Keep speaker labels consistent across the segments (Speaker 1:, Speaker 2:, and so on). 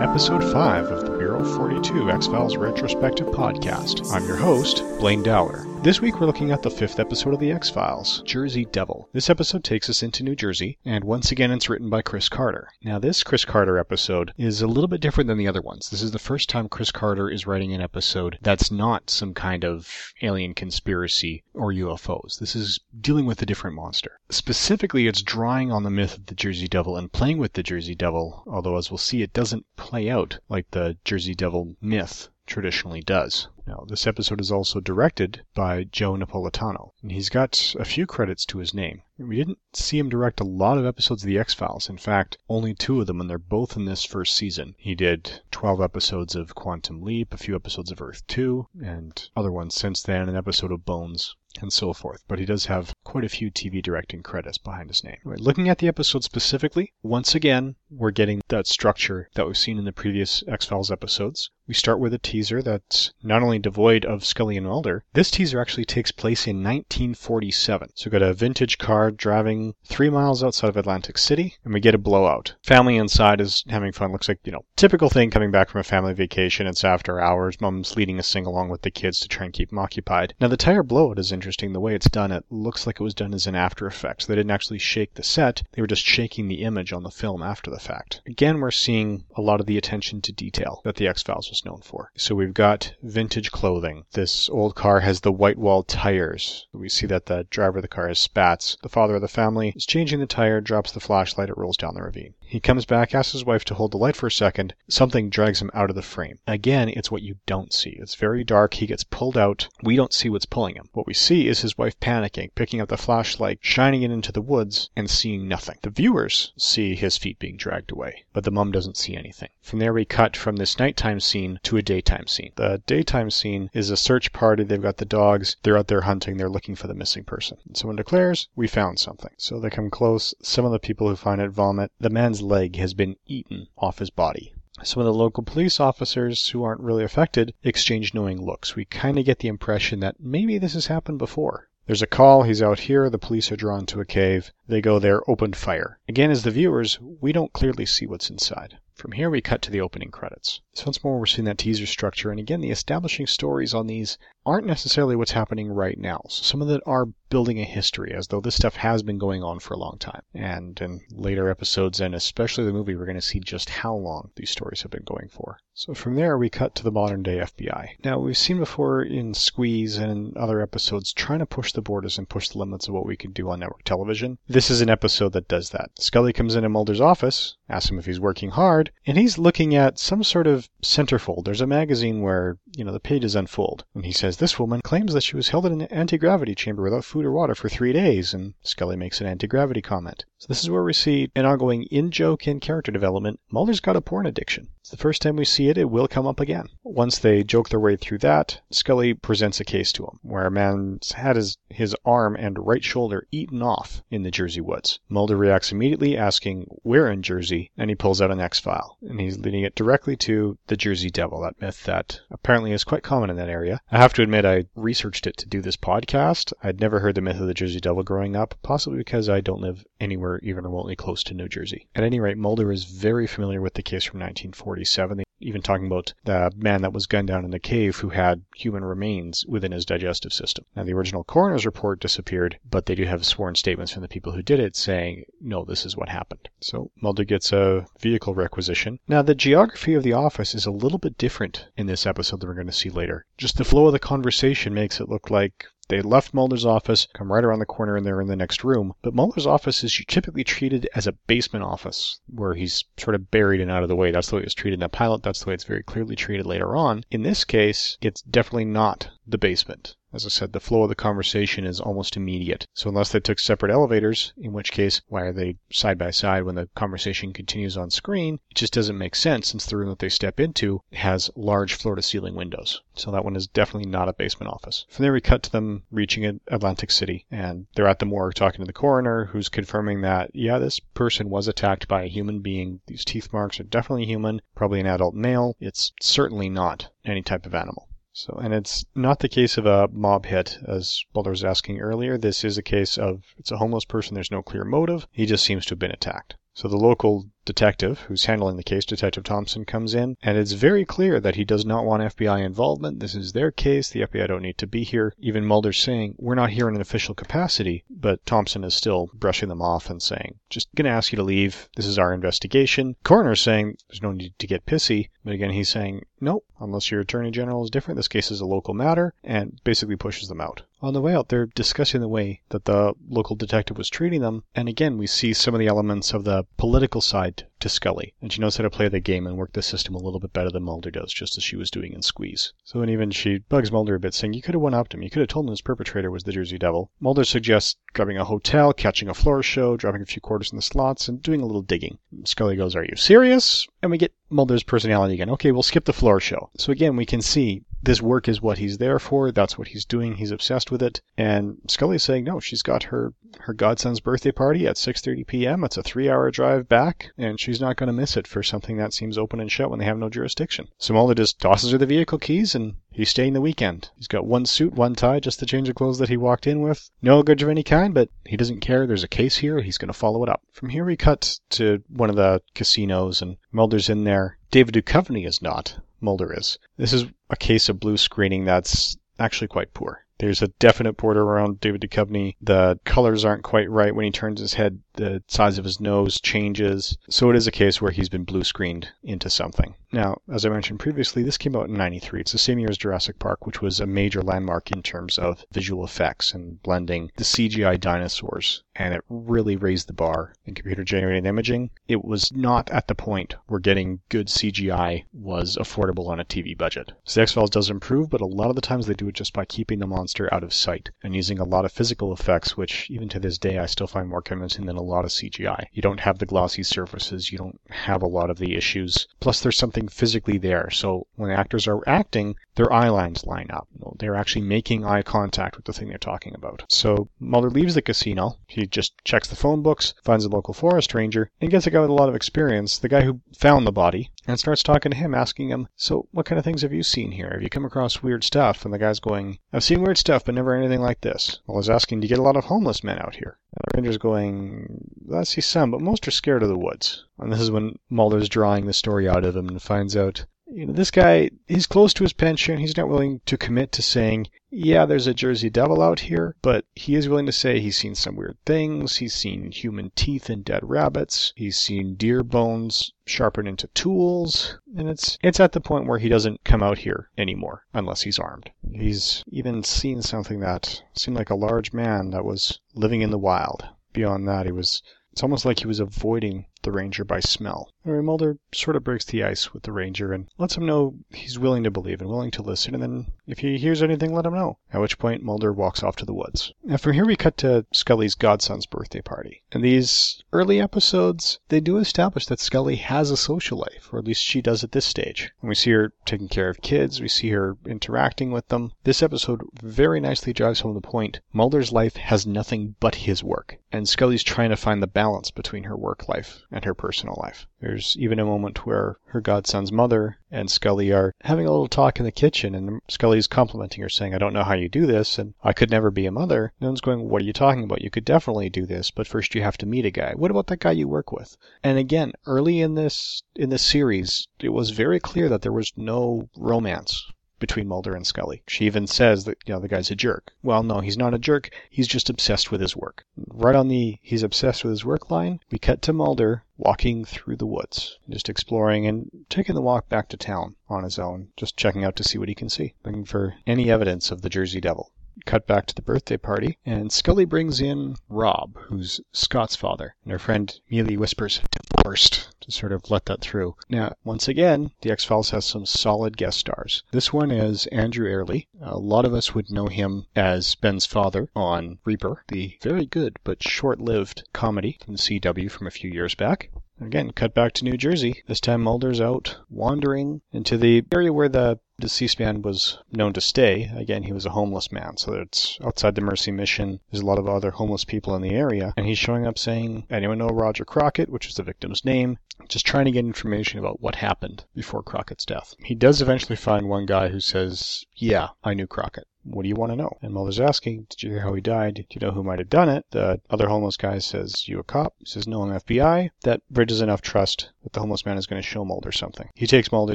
Speaker 1: episode 5 of the Bureau 42 X Files Retrospective Podcast. I'm your host, Blaine Dowler. This week we're looking at the fifth episode of The X Files, Jersey Devil. This episode takes us into New Jersey, and once again it's written by Chris Carter. Now, this Chris Carter episode is a little bit different than the other ones. This is the first time Chris Carter is writing an episode that's not some kind of alien conspiracy or UFOs. This is dealing with a different monster. Specifically, it's drawing on the myth of the Jersey Devil and playing with the Jersey Devil, although as we'll see, it doesn't play out like the Jersey Devil myth traditionally does. Now, this episode is also directed by Joe Napolitano, and he's got a few credits to his name. We didn't see him direct a lot of episodes of The X Files. In fact, only two of them, and they're both in this first season. He did 12 episodes of Quantum Leap, a few episodes of Earth 2, and other ones since then, an episode of Bones, and so forth. But he does have quite a few TV directing credits behind his name. Anyway, looking at the episode specifically, once again, we're getting that structure that we've seen in the previous X Files episodes. We start with a teaser that's not only devoid of Scully and Mulder, this teaser actually takes place in 1947. So we've got a vintage car driving three miles outside of Atlantic City, and we get a blowout. Family inside is having fun. Looks like, you know, typical thing coming back from a family vacation. It's after hours. Mom's leading a sing along with the kids to try and keep them occupied. Now, the tire blowout is interesting. The way it's done, it looks like it was done as an After Effects. They didn't actually shake the set, they were just shaking the image on the film after the fact. Again, we're seeing a lot of the attention to detail that the X Files was known for. So we've got vintage clothing. This old car has the white wall tires. We see that the driver of the car has spats. The father of the family is changing the tire, drops the flashlight, it rolls down the ravine. He comes back, asks his wife to hold the light for a second. Something drags him out of the frame. Again, it's what you don't see. It's very dark. He gets pulled out. We don't see what's pulling him. What we see is his wife panicking, picking up the flashlight, shining it into the woods, and seeing nothing. The viewers see his feet being dragged away, but the mum doesn't see anything. From there, we cut from this nighttime scene to a daytime scene. The daytime scene is a search party. They've got the dogs. They're out there hunting. They're looking for the missing person. And someone declares, We found something. So they come close. Some of the people who find it vomit. The leg has been eaten off his body. Some of the local police officers who aren't really affected exchange knowing looks. We kind of get the impression that maybe this has happened before. There's a call, he's out here, the police are drawn to a cave. They go there, open fire. Again, as the viewers, we don't clearly see what's inside. From here, we cut to the opening credits. So once more, we're seeing that teaser structure, and again, the establishing stories on these aren't necessarily what's happening right now. So some of them are building a history, as though this stuff has been going on for a long time. And in later episodes, and especially the movie, we're going to see just how long these stories have been going for. So from there, we cut to the modern day FBI. Now, we've seen before in Squeeze and in other episodes trying to push the borders and push the limits of what we can do on network television. This is an episode that does that. Scully comes in in Mulder's office, asks him if he's working hard, and he's looking at some sort of centerfold. There's a magazine where, you know, the pages unfold. And he says, This woman claims that she was held in an anti gravity chamber without food or water for three days. And Scully makes an anti gravity comment. So this is where we see an ongoing in joke and character development. Mulder's got a porn addiction. It's the first time we see it, it will come up again. Once they joke their way through that, Scully presents a case to him where a man's had his, his arm and right shoulder eaten off in the Jersey woods. Mulder reacts immediately, asking where in Jersey, and he pulls out an X file. And he's leading it directly to the Jersey Devil, that myth that apparently is quite common in that area. I have to admit, I researched it to do this podcast. I'd never heard the myth of the Jersey Devil growing up, possibly because I don't live anywhere even remotely close to New Jersey. At any rate, Mulder is very familiar with the case from 1947 even talking about the man that was gunned down in the cave who had human remains within his digestive system. Now, the original coroner's report disappeared, but they do have sworn statements from the people who did it saying, no, this is what happened. So Mulder gets a vehicle requisition. Now, the geography of the office is a little bit different in this episode than we're going to see later. Just the flow of the conversation makes it look like they left Mulder's office, come right around the corner, and they're in the next room. But Mulder's office is typically treated as a basement office where he's sort of buried and out of the way. That's the way it's treated in the pilot. That's the way it's very clearly treated later on. In this case, it's definitely not the basement. As I said, the flow of the conversation is almost immediate. So unless they took separate elevators, in which case, why are they side by side when the conversation continues on screen? It just doesn't make sense since the room that they step into has large floor to ceiling windows. So that one is definitely not a basement office. From there we cut to them reaching Atlantic City and they're at the morgue talking to the coroner who's confirming that, yeah, this person was attacked by a human being. These teeth marks are definitely human, probably an adult male. It's certainly not any type of animal. So, and it's not the case of a mob hit, as Mulder was asking earlier. This is a case of it's a homeless person. There's no clear motive. He just seems to have been attacked. So the local detective who's handling the case, Detective Thompson, comes in, and it's very clear that he does not want FBI involvement. This is their case. The FBI don't need to be here. Even Mulder's saying, We're not here in an official capacity, but Thompson is still brushing them off and saying, Just gonna ask you to leave. This is our investigation. Coroner's saying, There's no need to get pissy. But again, he's saying, Nope, unless your attorney general is different, this case is a local matter, and basically pushes them out. On the way out, they're discussing the way that the local detective was treating them, and again, we see some of the elements of the political side to Scully, and she knows how to play the game and work the system a little bit better than Mulder does, just as she was doing in Squeeze. So, and even she bugs Mulder a bit, saying, You could have went up to him, you could have told him his perpetrator was the Jersey Devil. Mulder suggests grabbing a hotel, catching a floor show, dropping a few quarters in the slots, and doing a little digging. Scully goes, Are you serious? And we get Mulder's personality again. Okay, we'll skip the floor show. So again, we can see this work is what he's there for. That's what he's doing. He's obsessed with it. And Scully's saying, no, she's got her, her godson's birthday party at 6.30 p.m. It's a three-hour drive back, and she's not going to miss it for something that seems open and shut when they have no jurisdiction. So Mulder just tosses her the vehicle keys, and he's staying the weekend. He's got one suit, one tie, just the change of clothes that he walked in with. No luggage of any kind, but he doesn't care. There's a case here. He's going to follow it up. From here, we cut to one of the casinos, and Mulder's in there. David Duchovny is not. Mulder is. This is a case of blue screening that's actually quite poor. There's a definite border around David Duchovny. The colors aren't quite right. When he turns his head, the size of his nose changes. So it is a case where he's been blue screened into something. Now, as I mentioned previously, this came out in 93. It's the same year as Jurassic Park, which was a major landmark in terms of visual effects and blending the CGI dinosaurs. And it really raised the bar in computer generated imaging. It was not at the point where getting good CGI was affordable on a TV budget. So the X Files does improve, but a lot of the times they do it just by keeping the monster out of sight and using a lot of physical effects, which even to this day I still find more convincing than a lot of CGI. You don't have the glossy surfaces, you don't have a lot of the issues. Plus, there's something physically there. So when actors are acting, their eye lines line up. They're actually making eye contact with the thing they're talking about. So Mulder leaves the casino. He just checks the phone books, finds a local forest ranger, and gets a guy with a lot of experience, the guy who found the body, and starts talking to him, asking him, So, what kind of things have you seen here? Have you come across weird stuff? And the guy's going, I've seen weird stuff, but never anything like this. Well, he's asking, Do you get a lot of homeless men out here? And the ranger's going, I see some, but most are scared of the woods. And this is when Mulder's drawing the story out of him and finds out you know, this guy, he's close to his pension. He's not willing to commit to saying, yeah, there's a Jersey Devil out here, but he is willing to say he's seen some weird things. He's seen human teeth in dead rabbits. He's seen deer bones sharpened into tools. And it's, it's at the point where he doesn't come out here anymore unless he's armed. He's even seen something that seemed like a large man that was living in the wild. Beyond that, he was, it's almost like he was avoiding the ranger by smell. Anyway, Mulder sort of breaks the ice with the ranger and lets him know he's willing to believe and willing to listen, and then if he hears anything, let him know. At which point, Mulder walks off to the woods. Now, from here, we cut to Scully's godson's birthday party. In these early episodes, they do establish that Scully has a social life, or at least she does at this stage. And we see her taking care of kids, we see her interacting with them. This episode very nicely drives home the point Mulder's life has nothing but his work, and Scully's trying to find the balance between her work life and her personal life. There's even a moment where her godson's mother and Scully are having a little talk in the kitchen, and Scully's complimenting her, saying, I don't know how you do this, and I could never be a mother. No one's going, What are you talking about? You could definitely do this, but first you have to meet a guy. What about that guy you work with? And again, early in this in this series, it was very clear that there was no romance between Mulder and Scully. She even says that, you know, the guy's a jerk. Well, no, he's not a jerk. He's just obsessed with his work. Right on the he's obsessed with his work line, we cut to Mulder walking through the woods, just exploring and taking the walk back to town on his own, just checking out to see what he can see, looking for any evidence of the Jersey Devil cut back to the birthday party, and Scully brings in Rob, who's Scott's father, and her friend Mealy whispers, divorced, to sort of let that through. Now, once again, The X Files has some solid guest stars. This one is Andrew Airlie. A lot of us would know him as Ben's father on Reaper, the very good but short lived comedy from the CW from a few years back. Again, cut back to New Jersey. This time Mulder's out wandering into the area where the deceased man was known to stay. Again, he was a homeless man, so it's outside the Mercy Mission. There's a lot of other homeless people in the area, and he's showing up saying, Anyone know Roger Crockett, which is the victim's name? Just trying to get information about what happened before Crockett's death. He does eventually find one guy who says, Yeah, I knew Crockett. What do you want to know? And Mulder's asking, Did you hear how he died? Do you know who might have done it? The other homeless guy says, You a cop? He says, No, I'm FBI. That bridges enough trust that the homeless man is going to show Mulder something. He takes Mulder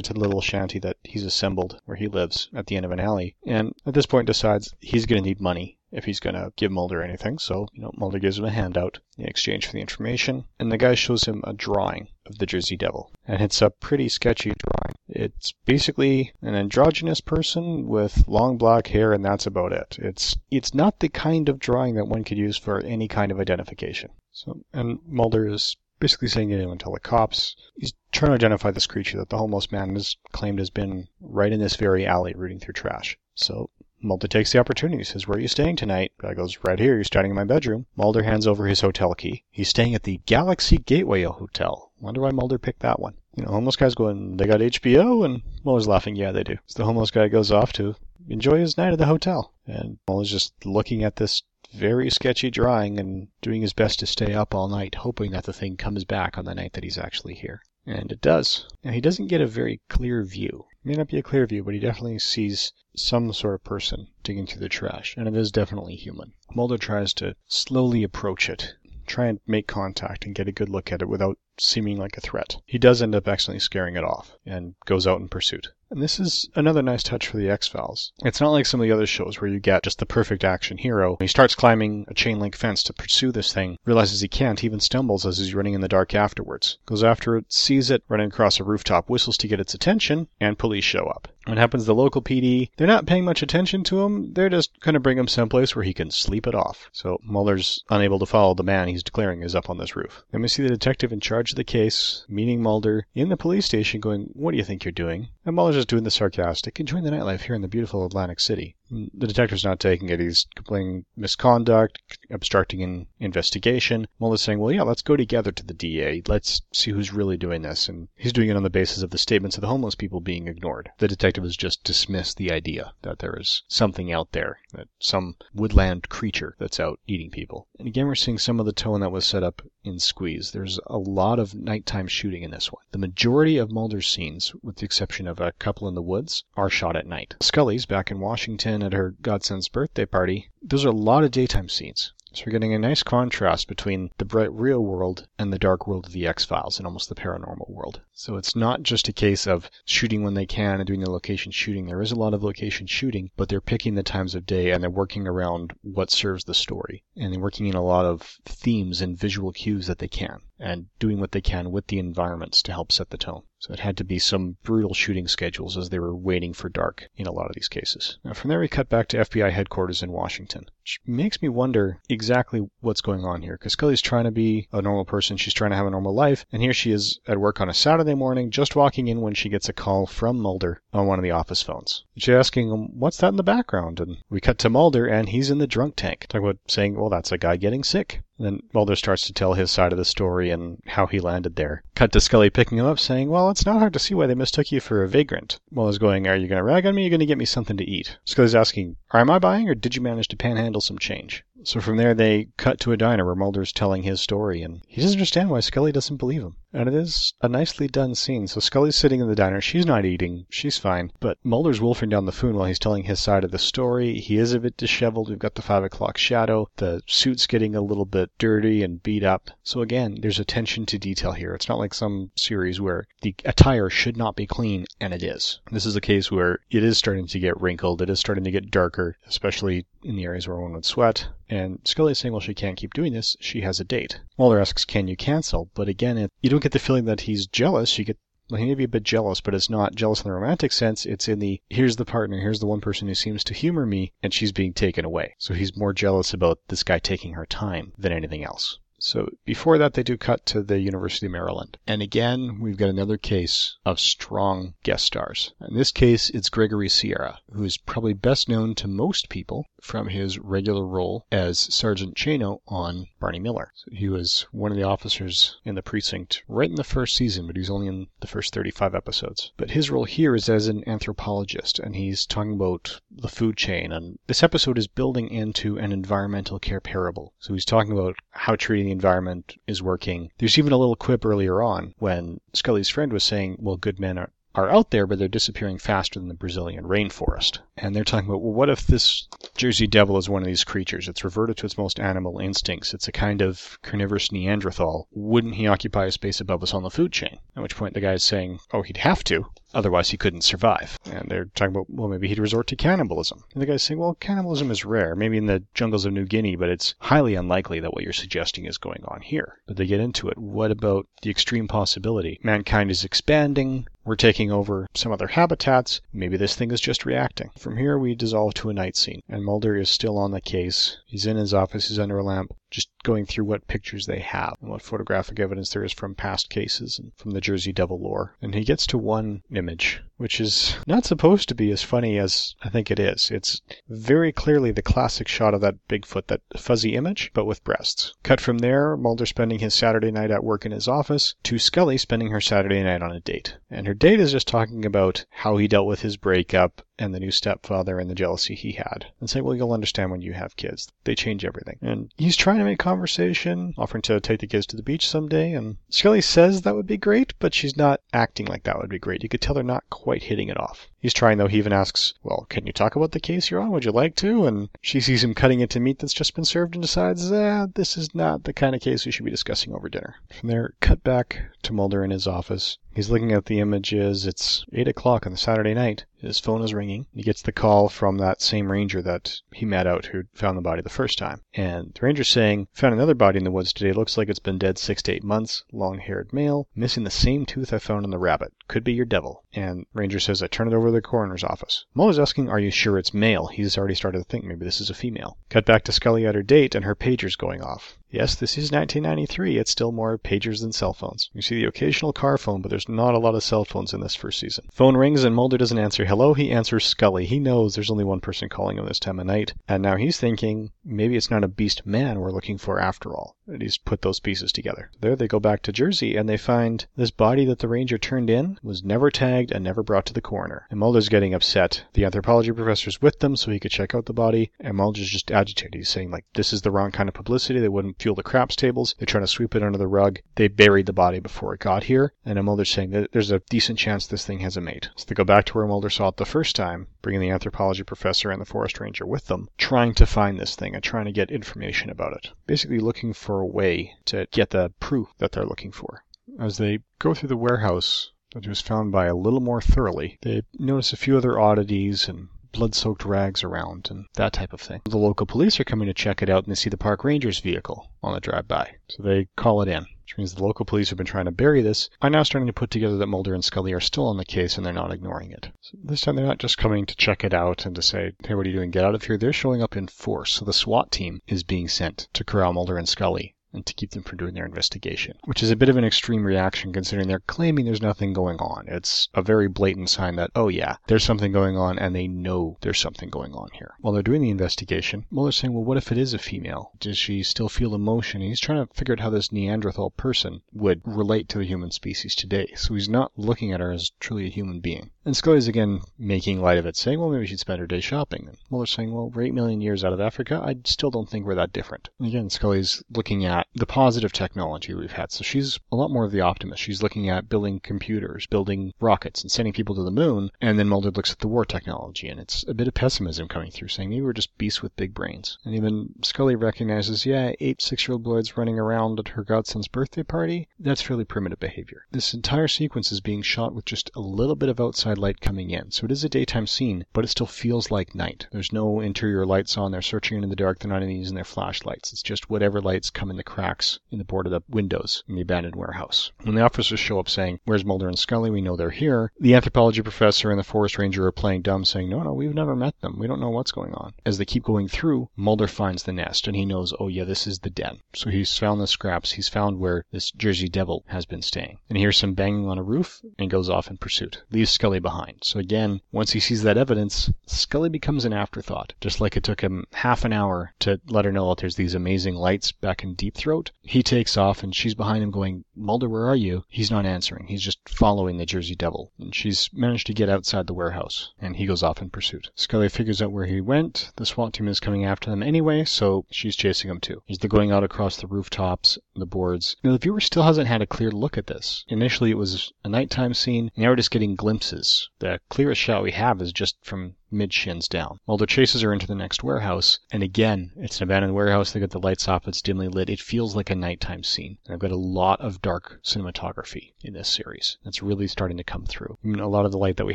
Speaker 1: to the little shanty that he's assembled where he lives at the end of an alley, and at this point decides he's going to need money if he's going to give Mulder anything. So, you know, Mulder gives him a handout in exchange for the information, and the guy shows him a drawing of the Jersey Devil. And it's a pretty sketchy drawing. It's basically an androgynous person with long black hair, and that's about it. It's it's not the kind of drawing that one could use for any kind of identification. So, and Mulder is basically saying you know, until the cops. He's trying to identify this creature that the homeless man has claimed has been right in this very alley rooting through trash. So Mulder takes the opportunity. Says, Where are you staying tonight? Guy goes, Right here. You're staying in my bedroom. Mulder hands over his hotel key. He's staying at the Galaxy Gateway Hotel. Wonder why Mulder picked that one. You know, homeless guy's going, They got HBO? And Mulder's laughing, Yeah, they do. So the homeless guy goes off to enjoy his night at the hotel. And Mulder's just looking at this very sketchy drawing and doing his best to stay up all night, hoping that the thing comes back on the night that he's actually here. And it does. Now, he doesn't get a very clear view. May not be a clear view, but he definitely sees some sort of person digging through the trash, and it is definitely human. Mulder tries to slowly approach it, try and make contact and get a good look at it without seeming like a threat. He does end up accidentally scaring it off and goes out in pursuit. And this is another nice touch for the X Files. It's not like some of the other shows where you get just the perfect action hero. He starts climbing a chain link fence to pursue this thing, realizes he can't, even stumbles as he's running in the dark afterwards. Goes after it, sees it running across a rooftop, whistles to get its attention, and police show up. What happens, the local PD, they're not paying much attention to him. They're just to bring him someplace where he can sleep it off. So Mulder's unable to follow the man he's declaring is up on this roof. Then we see the detective in charge the case, meeting Mulder in the police station, going, What do you think you're doing? And Mulder's just doing the sarcastic, and enjoying the nightlife here in the beautiful Atlantic City. The detective's not taking it. He's complaining misconduct, obstructing an investigation. Mulder's saying, well, yeah, let's go together to the DA. Let's see who's really doing this. And he's doing it on the basis of the statements of the homeless people being ignored. The detective has just dismissed the idea that there is something out there, that some woodland creature that's out eating people. And again, we're seeing some of the tone that was set up in Squeeze. There's a lot of nighttime shooting in this one. The majority of Mulder's scenes, with the exception of a couple in the woods, are shot at night. Scully's back in Washington at her godson's birthday party, those are a lot of daytime scenes. So we're getting a nice contrast between the bright real world and the dark world of the X Files and almost the paranormal world. So it's not just a case of shooting when they can and doing the location shooting. There is a lot of location shooting, but they're picking the times of day and they're working around what serves the story. And they're working in a lot of themes and visual cues that they can and doing what they can with the environments to help set the tone. So it had to be some brutal shooting schedules as they were waiting for dark in a lot of these cases. Now, from there, we cut back to FBI headquarters in Washington, which makes me wonder exactly what's going on here. Because Scully's trying to be a normal person, she's trying to have a normal life, and here she is at work on a Saturday morning, just walking in when she gets a call from Mulder on one of the office phones. She's asking him, What's that in the background? And we cut to Mulder, and he's in the drunk tank. Talk about saying, Well, that's a guy getting sick. Then Mulder starts to tell his side of the story and how he landed there. Cut to Scully picking him up, saying, Well, it's not hard to see why they mistook you for a vagrant. Mulder's going, Are you going to rag on me? Are you going to get me something to eat? Scully's asking, "Are Am I buying, or did you manage to panhandle some change? So from there, they cut to a diner where Mulder's telling his story, and he doesn't understand why Scully doesn't believe him. And it is a nicely done scene. So Scully's sitting in the diner. She's not eating. She's fine. But Mulder's wolfing down the food while he's telling his side of the story. He is a bit disheveled. We've got the five o'clock shadow. The suit's getting a little bit dirty and beat up. So again, there's attention to detail here. It's not like some series where the attire should not be clean, and it is. This is a case where it is starting to get wrinkled. It is starting to get darker, especially in the areas where one would sweat. And Scully is saying, well, she can't keep doing this. She has a date. Mulder asks, can you cancel? But again, it, you don't get the feeling that he's jealous. You get well, he may be a bit jealous, but it's not jealous in the romantic sense. It's in the here's the partner, here's the one person who seems to humor me, and she's being taken away. So he's more jealous about this guy taking her time than anything else. So before that, they do cut to the University of Maryland. And again, we've got another case of strong guest stars. In this case, it's Gregory Sierra, who is probably best known to most people from his regular role as Sergeant Chano on Barney Miller. So he was one of the officers in the precinct right in the first season, but he's only in the first 35 episodes. But his role here is as an anthropologist, and he's talking about the food chain. And this episode is building into an environmental care parable. So he's talking about how treating environment is working. There's even a little quip earlier on when Scully's friend was saying, well, good men are, are out there, but they're disappearing faster than the Brazilian rainforest. And they're talking about, well, what if this Jersey Devil is one of these creatures? It's reverted to its most animal instincts. It's a kind of carnivorous Neanderthal. Wouldn't he occupy a space above us on the food chain? At which point the guy is saying, oh, he'd have to. Otherwise, he couldn't survive. And they're talking about, well, maybe he'd resort to cannibalism. And the guy's saying, well, cannibalism is rare, maybe in the jungles of New Guinea, but it's highly unlikely that what you're suggesting is going on here. But they get into it. What about the extreme possibility? Mankind is expanding, we're taking over some other habitats. Maybe this thing is just reacting. From here, we dissolve to a night scene, and Mulder is still on the case. He's in his office, he's under a lamp, just going through what pictures they have and what photographic evidence there is from past cases and from the Jersey Devil lore. And he gets to one image, which is not supposed to be as funny as I think it is. It's very clearly the classic shot of that Bigfoot, that fuzzy image, but with breasts. Cut from there, Mulder spending his Saturday night at work in his office, to Scully spending her Saturday night on a date. And her date is just talking about how he dealt with his breakup and the new stepfather and the jealousy he had. And say, well, you'll understand when you have kids. They change everything. And he's trying to make conversation, offering to take the kids to the beach someday. And Scully says that would be great, but she's not acting like that would be great. You could tell they're not quite hitting it off. He's trying though. He even asks, well, can you talk about the case you're on? Would you like to? And she sees him cutting into meat that's just been served and decides, ah, this is not the kind of case we should be discussing over dinner. From there, cut back to Mulder in his office. He's looking at the images. It's 8 o'clock on the Saturday night. His phone is ringing. He gets the call from that same ranger that he met out who found the body the first time. And the ranger's saying, Found another body in the woods today. Looks like it's been dead six to eight months. Long haired male. Missing the same tooth I found in the rabbit. Could be your devil. And ranger says, I turn it over the coroner's office. Mulder's asking, Are you sure it's male? He's already started to think maybe this is a female. Cut back to Scully at her date and her pager's going off. Yes, this is 1993. It's still more pagers than cell phones. You see the occasional car phone, but there's not a lot of cell phones in this first season. Phone rings and Mulder doesn't answer hello. He answers Scully. He knows there's only one person calling him this time of night. And now he's thinking maybe it's not a beast man we're looking for after all. And he's put those pieces together. There they go back to Jersey and they find this body that the ranger turned in was never tagged and never brought to the coroner. And Mulder's getting upset. The anthropology professor's with them so he could check out the body. And Mulder's just agitated. He's saying like this is the wrong kind of publicity. They wouldn't fuel the craps tables. They're trying to sweep it under the rug. They buried the body before it got here. And a Mulder's saying that there's a decent chance this thing has a mate. So they go back to where Mulder saw it the first time, bringing the anthropology professor and the forest ranger with them, trying to find this thing and trying to get information about it. Basically looking for a way to get the proof that they're looking for. As they go through the warehouse that was found by a little more thoroughly, they notice a few other oddities and blood soaked rags around and that type of thing. The local police are coming to check it out and they see the park ranger's vehicle on the drive by. So they call it in, which means the local police have been trying to bury this are now starting to put together that Mulder and Scully are still on the case and they're not ignoring it. So this time they're not just coming to check it out and to say, hey, what are you doing? Get out of here. They're showing up in force. So the SWAT team is being sent to corral Mulder and Scully and to keep them from doing their investigation, which is a bit of an extreme reaction considering they're claiming there's nothing going on. It's a very blatant sign that, oh yeah, there's something going on and they know there's something going on here. While they're doing the investigation, Mulder's saying, well, what if it is a female? Does she still feel emotion? And he's trying to figure out how this Neanderthal person would relate to the human species today. So he's not looking at her as truly a human being. And Scully's again making light of it, saying, well, maybe she'd spend her day shopping. And Mulder's saying, well, we're 8 million years out of Africa. I still don't think we're that different. And again, Scully's looking at the positive technology we've had. So she's a lot more of the optimist. She's looking at building computers, building rockets, and sending people to the moon. And then Mulder looks at the war technology, and it's a bit of pessimism coming through, saying maybe we're just beasts with big brains. And even Scully recognizes, yeah, eight six-year-old boys running around at her godson's birthday party, that's fairly primitive behavior. This entire sequence is being shot with just a little bit of outside light coming in. So it is a daytime scene, but it still feels like night. There's no interior lights on. They're searching in the dark. They're not even using their flashlights. It's just whatever lights come in the cracks in the board of the windows in the abandoned warehouse. When the officers show up saying, Where's Mulder and Scully? We know they're here. The anthropology professor and the forest ranger are playing dumb, saying, No, no, we've never met them. We don't know what's going on. As they keep going through, Mulder finds the nest and he knows, Oh, yeah, this is the den. So he's found the scraps. He's found where this Jersey Devil has been staying. And he hears some banging on a roof and goes off in pursuit. Leaves Scully behind. So again, once he sees that evidence, Scully becomes an afterthought. Just like it took him half an hour to let her know that there's these amazing lights back in Deep throat. He takes off, and she's behind him going, Mulder, where are you? He's not answering. He's just following the Jersey Devil. And she's managed to get outside the warehouse, and he goes off in pursuit. Scully figures out where he went. The SWAT team is coming after them anyway, so she's chasing him too. They're going out across the rooftops, the boards. Now, the viewer still hasn't had a clear look at this. Initially, it was a nighttime scene. Now we're just getting glimpses. The clearest shot we have is just from mid shins down. Mulder chases her into the next warehouse, and again, it's an abandoned warehouse. They got the lights off, it's dimly lit. It feels like a nighttime scene. And I've got a lot of dark cinematography in this series. It's really starting to come through. I mean, a lot of the light that we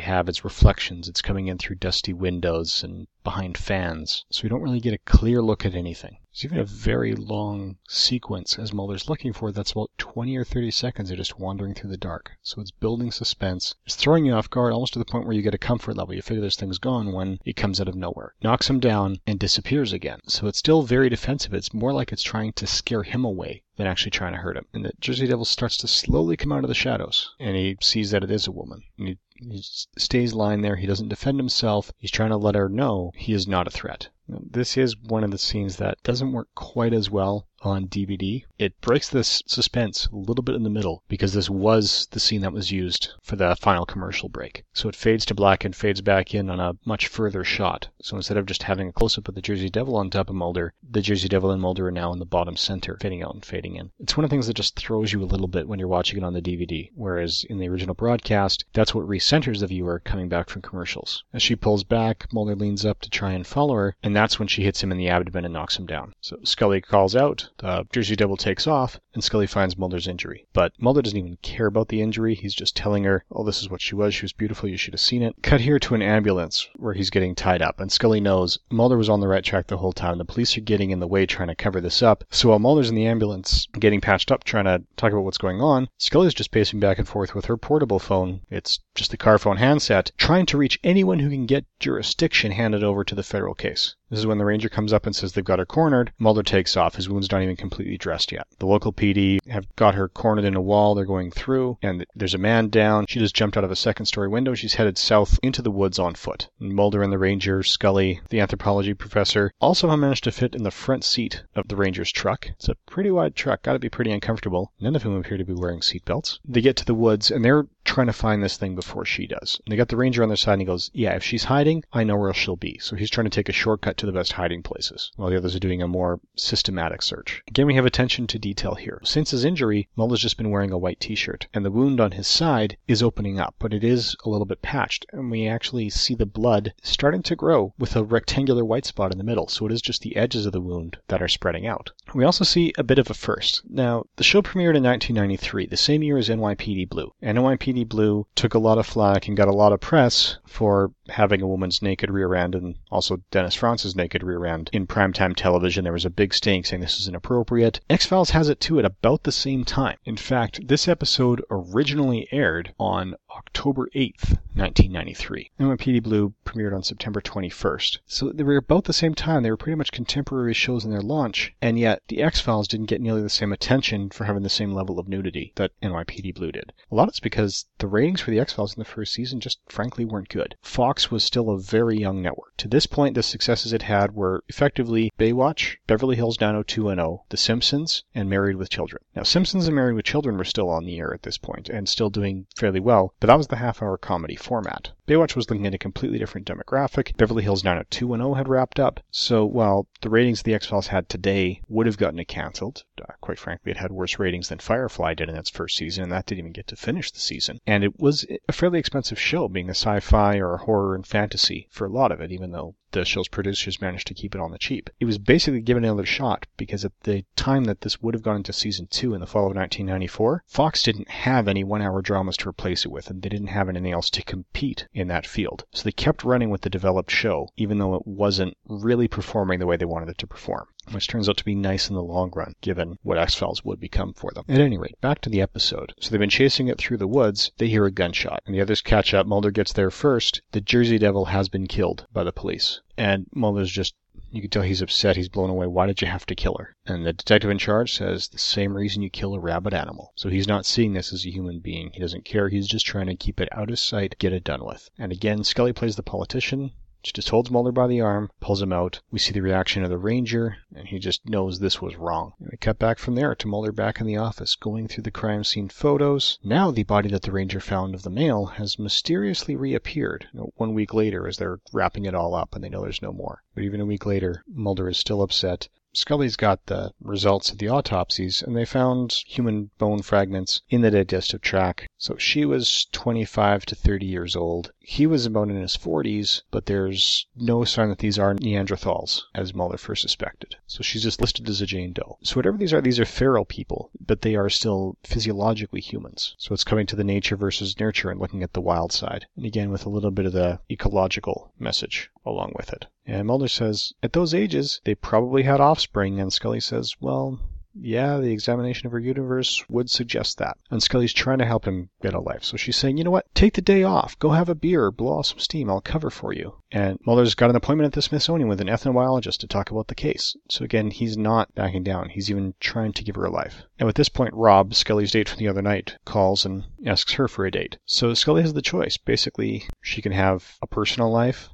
Speaker 1: have, it's reflections. It's coming in through dusty windows and behind fans, so we don't really get a clear look at anything. There's even a very long sequence as Mulder's looking for that's about 20 or 30 seconds of just wandering through the dark. So it's building suspense. It's throwing you off guard almost to the point where you get a comfort level. You figure this thing's gone when it comes out of nowhere. Knocks him down and disappears again. So it's still very defensive. It's more like it's trying to scare him away than actually trying to hurt him. And the Jersey Devil starts to slowly come out of the shadows. And he sees that it is a woman. And he he stays lying there. He doesn't defend himself. He's trying to let her know he is not a threat. This is one of the scenes that doesn't work quite as well on DVD. It breaks this suspense a little bit in the middle because this was the scene that was used for the final commercial break. So it fades to black and fades back in on a much further shot. So instead of just having a close up of the Jersey Devil on top of Mulder, the Jersey Devil and Mulder are now in the bottom center, fading out and fading in. It's one of the things that just throws you a little bit when you're watching it on the DVD, whereas in the original broadcast, that's what recenters the viewer coming back from commercials. As she pulls back, Mulder leans up to try and follow her, and that's when she hits him in the abdomen and knocks him down. So Scully calls out, the Jersey Devil takes off, and Scully finds Mulder's injury. But Mulder doesn't even care about the injury. He's just telling her, oh, this is what she was. She was beautiful. You should have seen it. Cut here to an ambulance where he's getting tied up. And Scully knows Mulder was on the right track the whole time. The police are getting in the way trying to cover this up. So while Mulder's in the ambulance getting patched up trying to talk about what's going on, Scully's just pacing back and forth with her portable phone. It's just a car phone handset, trying to reach anyone who can get jurisdiction handed over to the federal case. This is when the ranger comes up and says they've got her cornered. Mulder takes off. His wound's not even completely dressed yet. The local PD have got her cornered in a wall. They're going through, and there's a man down. She just jumped out of a second story window. She's headed south into the woods on foot. And Mulder and the ranger, Scully, the anthropology professor, also have managed to fit in the front seat of the ranger's truck. It's a pretty wide truck. Got to be pretty uncomfortable. None of whom appear to be wearing seatbelts. They get to the woods, and they're trying to find this thing before she does. And they got the ranger on their side, and he goes, "Yeah, if she's hiding, I know where she'll be." So he's trying to take a shortcut to the best hiding places, while the others are doing a more systematic search. Again, we have attention to detail here. Since his injury, Mulder's just been wearing a white t-shirt, and the wound on his side is opening up, but it is a little bit patched, and we actually see the blood starting to grow with a rectangular white spot in the middle. So it is just the edges of the wound that are spreading out. We also see a bit of a first. Now, the show premiered in 1993, the same year as NYPD Blue. And NYPD Blue took a lot of flack and got a lot of press for having a woman's naked rear end and also Dennis Franz's naked rear end in primetime television. There was a big stink saying this is inappropriate. X Files has it too at about the same time. In fact, this episode originally aired on October 8th, 1993. NYPD Blue premiered on September 21st. So they were about the same time. They were pretty much contemporary shows in their launch, and yet the X Files didn't get nearly the same attention for having the same level of nudity that NYPD Blue did. A lot of it's because the ratings for the X Files in the first season just frankly weren't good. Fox was still a very young network. To this point, the successes it had were effectively Baywatch, Beverly Hills 90210, The Simpsons, and Married with Children. Now, Simpsons and Married with Children were still on the air at this point and still doing fairly well, but that was the half hour comedy format. Baywatch was looking at a completely different demographic. Beverly Hills 90210 had wrapped up. So while the ratings the X Files had today would have gotten it canceled, uh, quite frankly, it had worse ratings than Firefly did in its first season, and that didn't even get to finish the season. And it was a fairly expensive show, being a sci fi or a horror and fantasy for a lot of it, even though the show's producers managed to keep it on the cheap. It was basically given another shot because at the time that this would have gone into season two in the fall of 1994, Fox didn't have any one hour dramas to replace it with, and they didn't have anything else to compete in that field. So they kept running with the developed show, even though it wasn't really performing the way they wanted it to perform which turns out to be nice in the long run, given what X Files would become for them. At any rate, back to the episode. So they've been chasing it through the woods. They hear a gunshot, and the others catch up. Mulder gets there first. The Jersey Devil has been killed by the police, and Mulder's just. You can tell he's upset. He's blown away. Why did you have to kill her? And the detective in charge says the same reason you kill a rabid animal. So he's not seeing this as a human being. He doesn't care. He's just trying to keep it out of sight, get it done with. And again, Scully plays the politician She just holds Mulder by the arm, pulls him out. We see the reaction of the ranger, and he just knows this was wrong. And we cut back from there to Mulder back in the office, going through the crime scene photos. Now the body that the ranger found of the male has mysteriously reappeared. You know, one week later, as they're wrapping it all up, and they know there's no more. But even a week later, Mulder is still upset. Scully's got the results of the autopsies, and they found human bone fragments in the digestive tract. So she was 25 to 30 years old. He was about in his 40s, but there's no sign that these are Neanderthals, as Mulder first suspected. So she's just listed as a Jane Doe. So whatever these are, these are feral people, but they are still physiologically humans. So it's coming to the nature versus nurture and looking at the wild side. And again, with a little bit of the ecological message along with it. And Mulder says, at those ages, they probably had offspring. And Scully says, well, yeah, the examination of her universe would suggest that. And Scully's trying to help him get a life. So she's saying, you know what? Take the day off. Go have a beer. Blow off some steam. I'll cover for you. And Mulder's got an appointment at the Smithsonian with an ethnobiologist to talk about the case. So again, he's not backing down. He's even trying to give her a life. And at this point, Rob, Scully's date from the other night, calls and asks her for a date. So Scully has the choice. Basically, she can have a personal life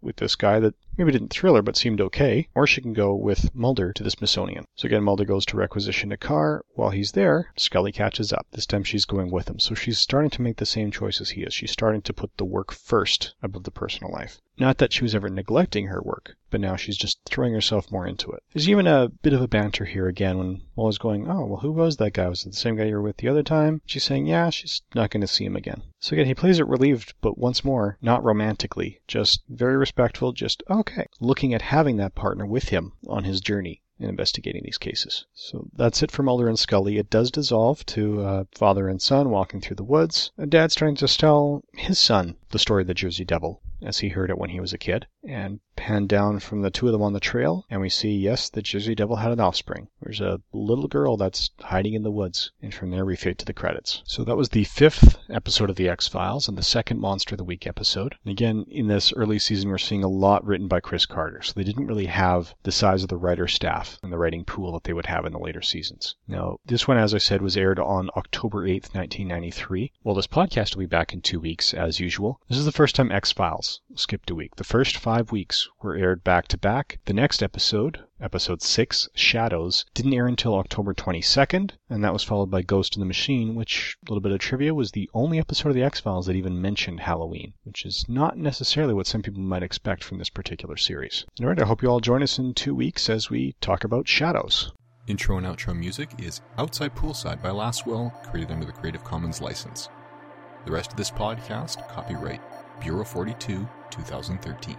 Speaker 1: with this guy that maybe didn't thrill her but seemed okay, or she can go with Mulder to the Smithsonian. So again, Mulder goes to requisition a car. While he's there, Scully catches up. This time she's going with him. So she's starting to make the same choice as he is. She's starting to put the work first above the personal life. Not that she was ever neglecting her work, but now she's just throwing herself more into it. There's even a bit of a banter here again when Mulder's going, Oh, well, who was that guy? Was it the same guy you were with the other time? She's saying, Yeah, she's not going to see him again. So again, he plays it relieved, but once more, not romantically, just very respectful, just okay, looking at having that partner with him on his journey in investigating these cases. So that's it for Mulder and Scully. It does dissolve to uh, father and son walking through the woods. And Dad's trying to tell his son the story of the Jersey Devil as he heard it when he was a kid. And pan down from the two of them on the trail, and we see, yes, the Jersey Devil had an offspring. There's a little girl that's hiding in the woods. And from there, we fade to the credits. So that was the fifth episode of The X Files and the second Monster of the Week episode. And again, in this early season, we're seeing a lot written by Chris Carter. So they didn't really have the size of the writer staff and the writing pool that they would have in the later seasons. Now, this one, as I said, was aired on October 8th, 1993. Well, this podcast will be back in two weeks, as usual. This is the first time X Files skipped a week. The first five weeks were aired back to back. The next episode, episode 6, Shadows, didn't air until October 22nd, and that was followed by Ghost in the Machine, which, a little bit of trivia, was the only episode of The X Files that even mentioned Halloween, which is not necessarily what some people might expect from this particular series. Alright, I hope you all join us in two weeks as we talk about Shadows.
Speaker 2: Intro and outro music is Outside Poolside by Lastwell, created under the Creative Commons license. The rest of this podcast, copyright Bureau 42, 2013.